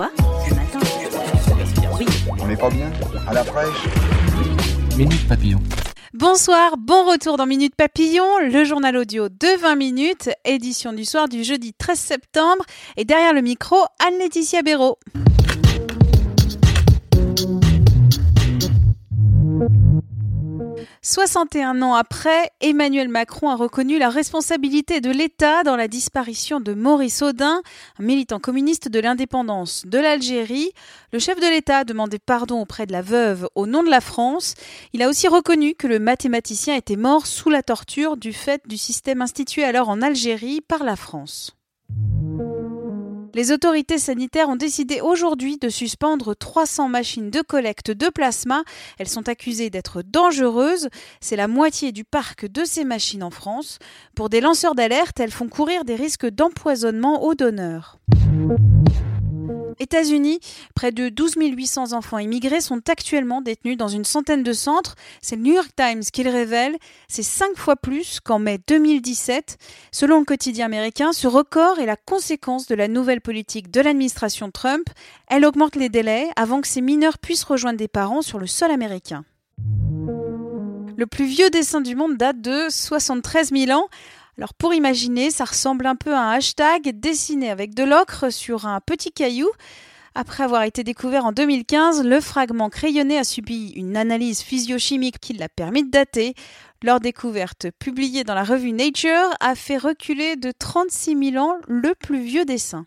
Matin Oui. On n'est pas bien À la fraîche Minute Papillon. Bonsoir, bon retour dans Minute Papillon, le journal audio de 20 minutes, édition du soir du jeudi 13 septembre. Et derrière le micro, Anne-Laetitia Béraud. 61 ans après, Emmanuel Macron a reconnu la responsabilité de l'État dans la disparition de Maurice Audin, un militant communiste de l'indépendance de l'Algérie. Le chef de l'État a demandé pardon auprès de la veuve au nom de la France. Il a aussi reconnu que le mathématicien était mort sous la torture du fait du système institué alors en Algérie par la France. Les autorités sanitaires ont décidé aujourd'hui de suspendre 300 machines de collecte de plasma. Elles sont accusées d'être dangereuses. C'est la moitié du parc de ces machines en France. Pour des lanceurs d'alerte, elles font courir des risques d'empoisonnement aux donneurs. États-Unis, près de 12 800 enfants immigrés sont actuellement détenus dans une centaine de centres. C'est le New York Times qui le révèle. C'est cinq fois plus qu'en mai 2017. Selon le quotidien américain, ce record est la conséquence de la nouvelle politique de l'administration Trump. Elle augmente les délais avant que ces mineurs puissent rejoindre des parents sur le sol américain. Le plus vieux dessin du monde date de 73 000 ans. Alors pour imaginer, ça ressemble un peu à un hashtag dessiné avec de l'ocre sur un petit caillou. Après avoir été découvert en 2015, le fragment crayonné a subi une analyse physiochimique qui l'a permis de dater. Leur découverte, publiée dans la revue Nature, a fait reculer de 36 000 ans le plus vieux dessin.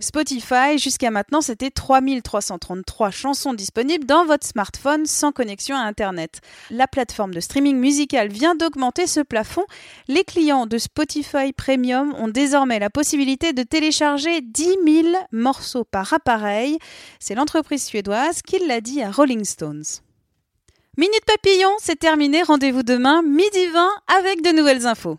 Spotify, jusqu'à maintenant, c'était 3333 chansons disponibles dans votre smartphone sans connexion à Internet. La plateforme de streaming musical vient d'augmenter ce plafond. Les clients de Spotify Premium ont désormais la possibilité de télécharger 10 000 morceaux par appareil. C'est l'entreprise suédoise qui l'a dit à Rolling Stones. Minute Papillon, c'est terminé. Rendez-vous demain, midi 20, avec de nouvelles infos.